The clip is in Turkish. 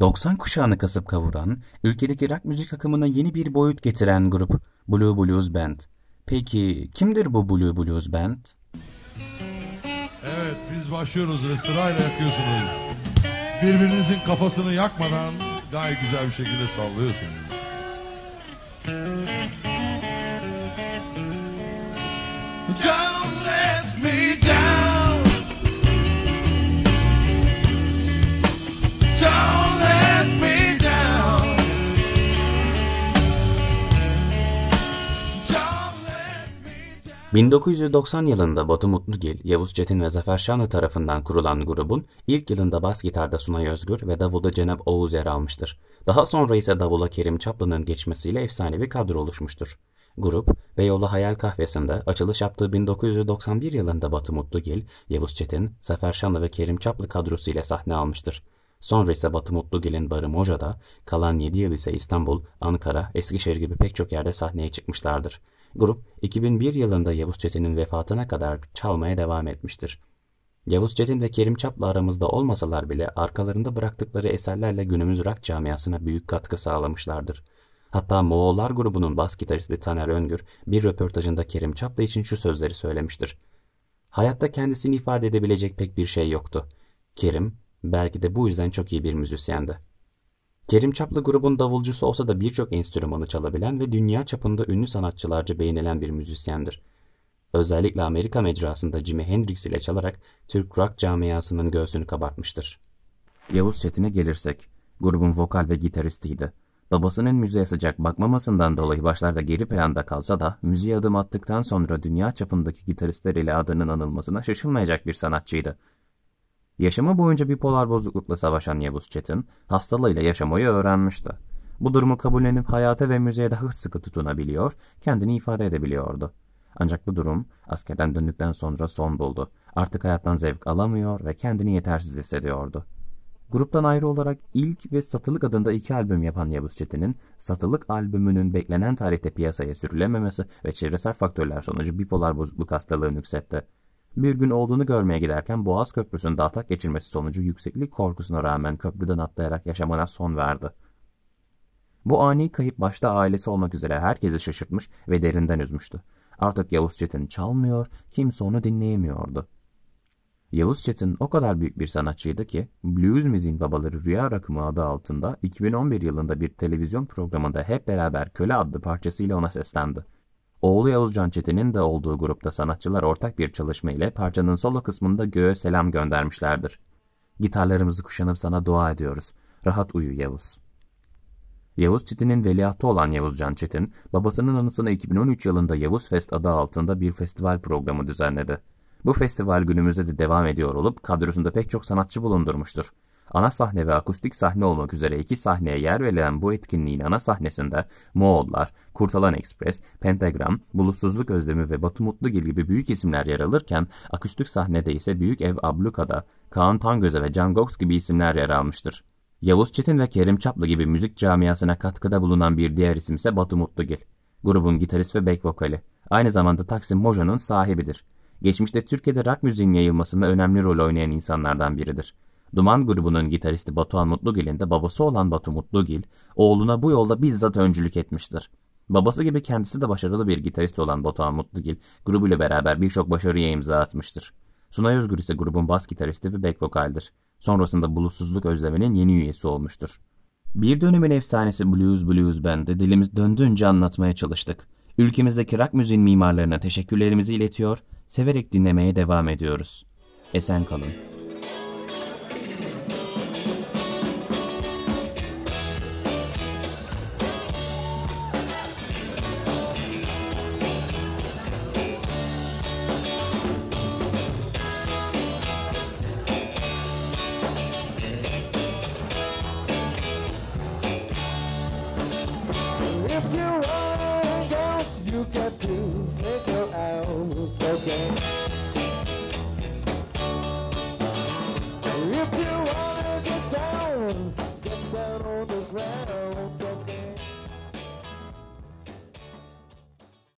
90 kuşağını kasıp kavuran, ülkedeki rock müzik akımına yeni bir boyut getiren grup Blue Blues Band. Peki kimdir bu Blue Blues Band? Evet biz başlıyoruz ve sırayla yakıyorsunuz. Birbirinizin kafasını yakmadan gayet güzel bir şekilde sallıyorsunuz. 1990 yılında Batu Mutlugil, Yavuz Çetin ve Zafer Şanlı tarafından kurulan grubun ilk yılında bas gitarda Sunay Özgür ve davulda Cenap Oğuz yer almıştır. Daha sonra ise davula Kerim Çaplı'nın geçmesiyle efsane bir kadro oluşmuştur. Grup, Beyoğlu Hayal Kahvesi'nde açılış yaptığı 1991 yılında Batu Mutlugil, Yavuz Çetin, Zafer Şanlı ve Kerim Çaplı kadrosu ile sahne almıştır. Sonra ise Batı Mutlugil'in Barı Moja'da, kalan 7 yıl ise İstanbul, Ankara, Eskişehir gibi pek çok yerde sahneye çıkmışlardır. Grup, 2001 yılında Yavuz Çetin'in vefatına kadar çalmaya devam etmiştir. Yavuz Çetin ve Kerim Çaplı aramızda olmasalar bile arkalarında bıraktıkları eserlerle günümüz rock camiasına büyük katkı sağlamışlardır. Hatta Moğollar grubunun bas gitaristi Taner Öngür bir röportajında Kerim Çaplı için şu sözleri söylemiştir. Hayatta kendisini ifade edebilecek pek bir şey yoktu. Kerim belki de bu yüzden çok iyi bir müzisyendi. Kerim Çaplı grubun davulcusu olsa da birçok enstrümanı çalabilen ve dünya çapında ünlü sanatçılarca beğenilen bir müzisyendir. Özellikle Amerika mecrasında Jimi Hendrix ile çalarak Türk rock camiasının göğsünü kabartmıştır. Yavuz Çetin'e gelirsek, grubun vokal ve gitaristiydi. Babasının müziğe sıcak bakmamasından dolayı başlarda geri planda kalsa da müziğe adım attıktan sonra dünya çapındaki gitaristler ile adının anılmasına şaşılmayacak bir sanatçıydı. Yaşamı boyunca bipolar bozuklukla savaşan Yavuz Çetin, hastalığıyla yaşamayı öğrenmişti. Bu durumu kabullenip hayata ve müziğe daha sıkı tutunabiliyor, kendini ifade edebiliyordu. Ancak bu durum askerden döndükten sonra son buldu. Artık hayattan zevk alamıyor ve kendini yetersiz hissediyordu. Gruptan ayrı olarak ilk ve Satılık adında iki albüm yapan Yavuz Çetin'in Satılık albümünün beklenen tarihte piyasaya sürülememesi ve çevresel faktörler sonucu bipolar bozukluk hastalığı nüksetti. Bir gün olduğunu görmeye giderken Boğaz Köprüsü'nde atak geçirmesi sonucu yükseklik korkusuna rağmen köprüden atlayarak yaşamına son verdi. Bu ani kayıp başta ailesi olmak üzere herkesi şaşırtmış ve derinden üzmüştü. Artık Yavuz Çetin çalmıyor, kimse onu dinleyemiyordu. Yavuz Çetin o kadar büyük bir sanatçıydı ki blues müziğin babaları Rüya Rakımı adı altında 2011 yılında bir televizyon programında hep beraber Köle adlı parçasıyla ona seslendi. Oğlu Yavuzcan Çetin'in de olduğu grupta sanatçılar ortak bir çalışma ile parçanın solo kısmında göğe selam göndermişlerdir. Gitarlarımızı kuşanıp sana dua ediyoruz. Rahat uyu Yavuz. Yavuz Çetin'in veliahtı olan Yavuzcan Çetin, babasının anısına 2013 yılında Yavuz Fest adı altında bir festival programı düzenledi. Bu festival günümüzde de devam ediyor olup kadrosunda pek çok sanatçı bulundurmuştur. Ana sahne ve akustik sahne olmak üzere iki sahneye yer verilen bu etkinliğin ana sahnesinde Moğollar, Kurtalan Express, Pentagram, Bulutsuzluk Özlemi ve Batu Mutlugil gibi büyük isimler yer alırken akustik sahnede ise Büyük Ev Abluka'da Kaan Tangöze ve Can Gox gibi isimler yer almıştır. Yavuz Çetin ve Kerim Çaplı gibi müzik camiasına katkıda bulunan bir diğer isim ise Batu Mutlugil. Grubun gitarist ve back vokali. Aynı zamanda Taksim Moja'nın sahibidir. Geçmişte Türkiye'de rock müziğin yayılmasında önemli rol oynayan insanlardan biridir. Duman grubunun gitaristi Batuhan Mutlugil'in de babası olan Batu Mutlugil, oğluna bu yolda bizzat öncülük etmiştir. Babası gibi kendisi de başarılı bir gitarist olan Batuhan Mutlugil, grubuyla beraber birçok başarıya imza atmıştır. Sunay Özgür ise grubun bas gitaristi ve back vokaldir. Sonrasında bulutsuzluk özleminin yeni üyesi olmuştur. Bir dönemin efsanesi Blues Blues Band'i dilimiz döndüğünce anlatmaya çalıştık. Ülkemizdeki rock müziğin mimarlarına teşekkürlerimizi iletiyor, severek dinlemeye devam ediyoruz. Esen kalın. If you wanna out, you got to figure out again.